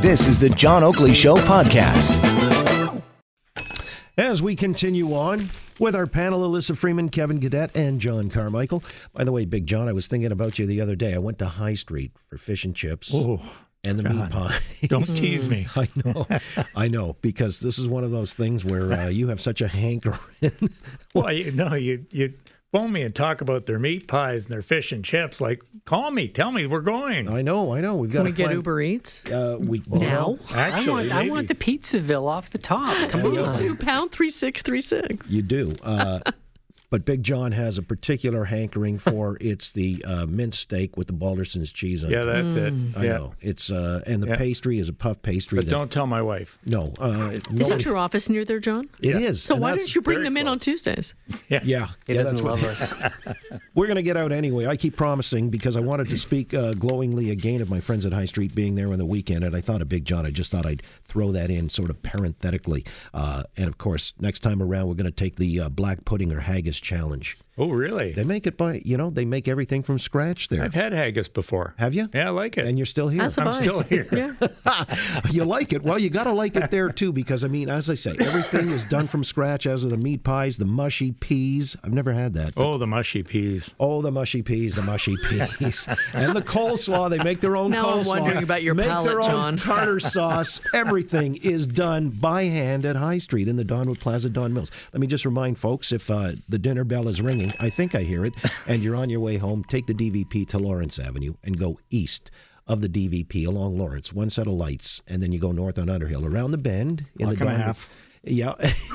This is the John Oakley Show podcast. As we continue on with our panel, Elissa Freeman, Kevin Gaudet, and John Carmichael. By the way, Big John, I was thinking about you the other day. I went to High Street for fish and chips. Oh, and the God. meat pie. Don't tease me. I know, I know, because this is one of those things where uh, you have such a hankering. Well, you, no, you you phone me and talk about their meat pies and their fish and chips. Like, call me, tell me we're going. I know, I know. We've got Can we to get plan- Uber Eats? Uh, we Now? Actually, I want, I maybe. want the Pizzaville off the top. Come on. Two pound three six three six. You do. Uh, but Big John has a particular hankering for it's the uh, minced steak with the Balderson's cheese on it. yeah, top. that's it. I yeah, know. It's uh, and the Yeah. pastry is a puff pastry. but that, don't tell my wife. no. Uh, Is nobody- that your office near there, John? It is. So and why don't you bring very them in close. on Tuesdays? Yeah, He yeah, doesn't that's what- love us. We're going to get out anyway. I keep promising because I wanted to speak uh, glowingly again of my friends at High Street being there on the weekend, and I thought of Big John. I just thought I'd throw that in sort of parenthetically. Uh, and of course, next time around, we're going to take the uh, black pudding or haggis challenge. Oh, really? They make it by, you know, they make everything from scratch there. I've had haggis before. Have you? Yeah, I like it. And you're still here. As have I'm I. still here. Yeah. you like it. Well, you got to like it there too, because I mean, as I say, everything is done from scratch. As are the meat pies, the mushy peas. I've never had that. oh, the mushy peas. Oh, the mushy peas, the mushy peas, and the coleslaw. They make their own Now I'm wondering about your make palate, their own John. tartar sauce. Everything is done by hand at High Street in the Donwood Plaza, Don Mills. Let me just remind folks: if uh, the dinner bell is ringing, I think I hear it, and you're on your way home, take the DVP to Lawrence Avenue and go east of the DVP along Lawrence. One set of lights, and then you go north on Underhill around the bend in the and a half. Yeah,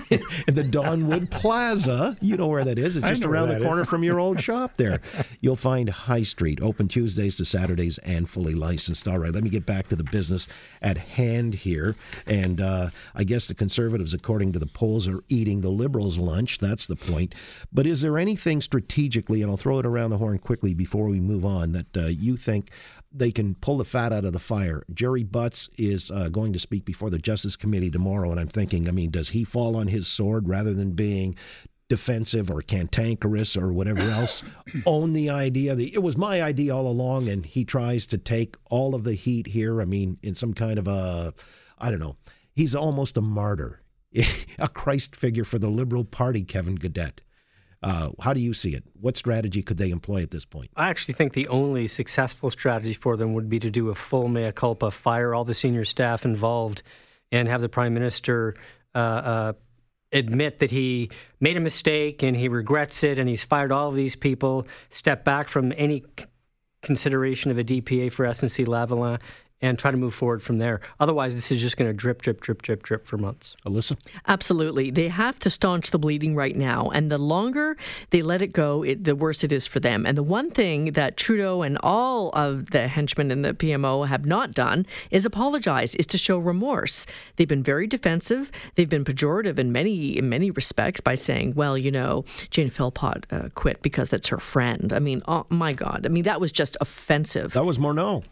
in the Donwood Plaza. You know where that is. It's just around the that is. corner from your old shop there. You'll find High Street, open Tuesdays to Saturdays and fully licensed. All right, let me get back to the business at hand here. And uh, I guess the conservatives, according to the polls, are eating the liberals' lunch. That's the point. But is there anything strategically, and I'll throw it around the horn quickly before we move on, that uh, you think they can pull the fat out of the fire. Gerry Butts is uh, going to speak before the Justice Committee tomorrow, and I'm thinking, I mean, does he fall on his sword rather than being defensive or cantankerous or whatever else? own the idea that it was my idea all along, and he tries to take all of the heat here. I mean, in some kind of a, I don't know, he's almost a martyr, a Christ figure for the Liberal Party, Kevin Gaudet. Uh, how do you see it? What strategy could they employ at this point? I actually think the only successful strategy for them would be to do a full mea culpa, fire all the senior staff involved, and have the prime minister uh, uh, admit that he made a mistake and he regrets it and he's fired all of these people, step back from any consideration of a DPA for SNC Lavalin, and try to move forward from there. Otherwise, this is just going to drip, drip, drip, drip, drip for months. Elissa? Absolutely. They have to staunch the bleeding right now. And the longer they let it go, it, the worse it is for them. And the one thing that Trudeau and all of the henchmen in the PMO have not done is apologize, is to show remorse. They've been very defensive. They've been pejorative in many in many respects by saying, well, you know, Jane Philpott uh, quit because that's her friend. I mean, oh my God. I mean, that was just offensive. That was Morneau.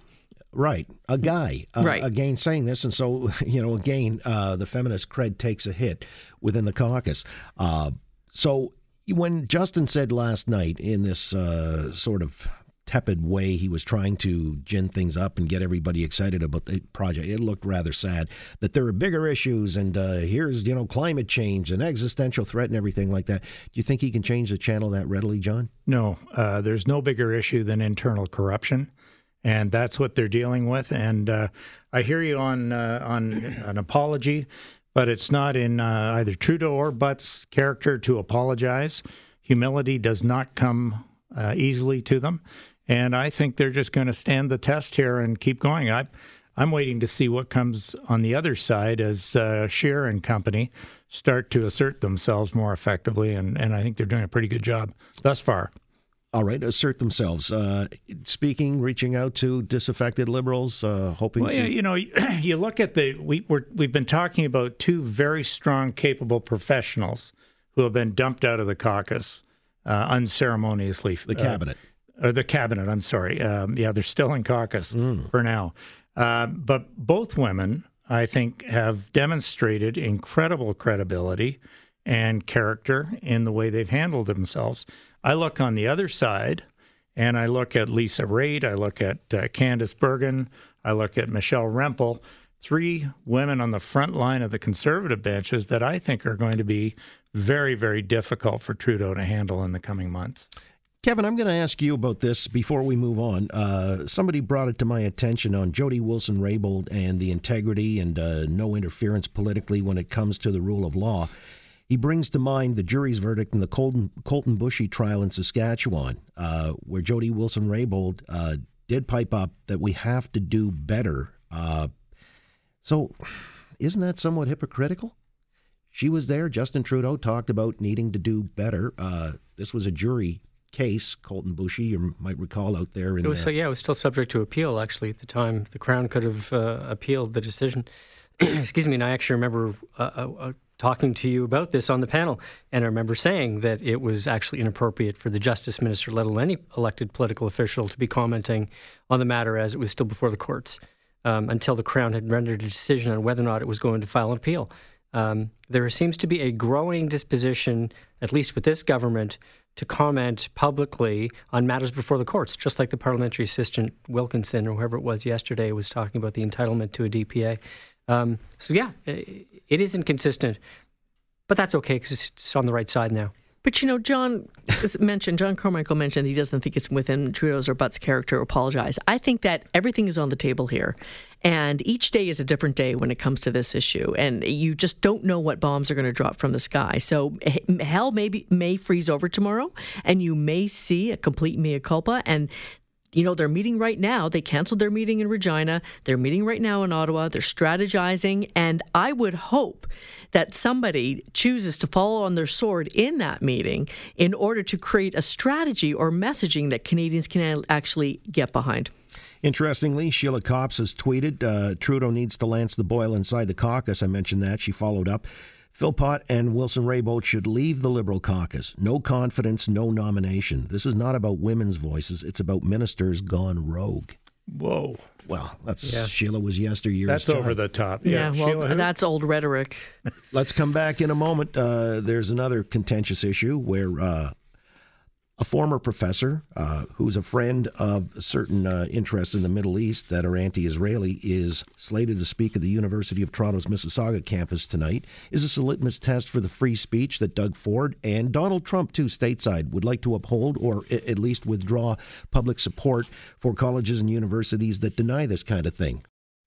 Right. A guy. Uh, Right. Again, saying this. And so, you know, again, uh, the feminist cred takes a hit within the caucus. Uh, so when Justin said last night in this uh, sort of tepid way he was trying to gin things up and get everybody excited about the project it looked rather sad that there are bigger issues and uh, here's you know climate change and existential threat and everything like that do you think he can change the channel that readily john No, uh, there's no bigger issue than internal corruption, and that's what they're dealing with. And uh, I hear you on uh, on an apology, but it's not in uh, either Trudeau or Butts' character to apologize. Humility does not come uh, easily to them, and I think they're just going to stand the test here and keep going. I. I'm waiting to see what comes on the other side as uh, Scheer and company start to assert themselves more effectively, and, and I think they're doing a pretty good job thus far. All right, assert themselves. Uh, speaking, reaching out to disaffected liberals, uh, hoping Well, to. you know, you look at the we we're, we've been talking about two very strong, capable professionals who have been dumped out of the caucus uh, unceremoniously. the cabinet. Uh, or the cabinet. I'm sorry. Um, yeah, they're still in caucus for now. Uh, but both women, I think, have demonstrated incredible credibility and character in the way they've handled themselves. I look on the other side, and I look at Lisa Raitt, I look at uh, Candice Bergen, I look at Michelle Rempel, three women on the front line of the conservative benches that I think are going to be very, very difficult for Trudeau to handle in the coming months. Kevin, I'm going to ask you about this before we move on. Uh, somebody brought it to my attention on Jody Wilson Raybould and the integrity and uh, no interference politically when it comes to the rule of law. He brings to mind the jury's verdict in the Colton, Colten Boushie trial in Saskatchewan, uh, where Jody Wilson Raybould uh, did pipe up that we have to do better. Uh, so, isn't that somewhat hypocritical? She was there. Justin Trudeau talked about needing to do better. Uh, this was a jury case, Colten Boushie, you might recall out there. In it was, so, yeah, it was still subject to appeal, actually, at the time. The Crown could have uh, appealed the decision. Excuse me, and I actually remember uh, uh, talking to you about this on the panel, and I remember saying that it was actually inappropriate for the Justice Minister, let alone any elected political official, to be commenting on the matter as it was still before the courts um, until the Crown had rendered a decision on whether or not it was going to file an appeal. Um, there seems to be a growing disposition, at least with this government, to comment publicly on matters before the courts, just like the parliamentary assistant Wilkinson or whoever it was yesterday was talking about the entitlement to a DPA. Um, so, yeah, it is inconsistent, but that's okay because it's on the right side now. But you know, John mentioned, John Carmichael mentioned he doesn't think it's within Trudeau's or Butt's character to apologize. I think that everything is on the table here. And each day is a different day when it comes to this issue. And you just don't know what bombs are going to drop from the sky. So hell maybe may freeze over tomorrow and you may see a complete mea culpa. And you know, they're meeting right now. They canceled their meeting in Regina. They're meeting right now in Ottawa. They're strategizing. And I would hope that somebody chooses to fall on their sword in that meeting in order to create a strategy or messaging that Canadians can actually get behind. Interestingly, Sheila Copps has tweeted uh, Trudeau needs to lance the boil inside the caucus. I mentioned that. She followed up. Philpott and Wilson Raybould should leave the Liberal caucus. No confidence, no nomination. This is not about women's voices. It's about ministers gone rogue. Whoa. Well, that's yeah. Sheila was yesteryear's. That's time. over the top. Yeah, yeah well, that's old rhetoric. Let's come back in a moment. Uh, there's another contentious issue where uh, a former professor uh, who's a friend of certain uh, interests in the Middle East that are anti Israeli is slated to speak at the University of Toronto's Mississauga campus tonight. Is this a litmus test for the free speech that Doug Ford and Donald Trump, too, stateside, would like to uphold or at least withdraw public support for colleges and universities that deny this kind of thing?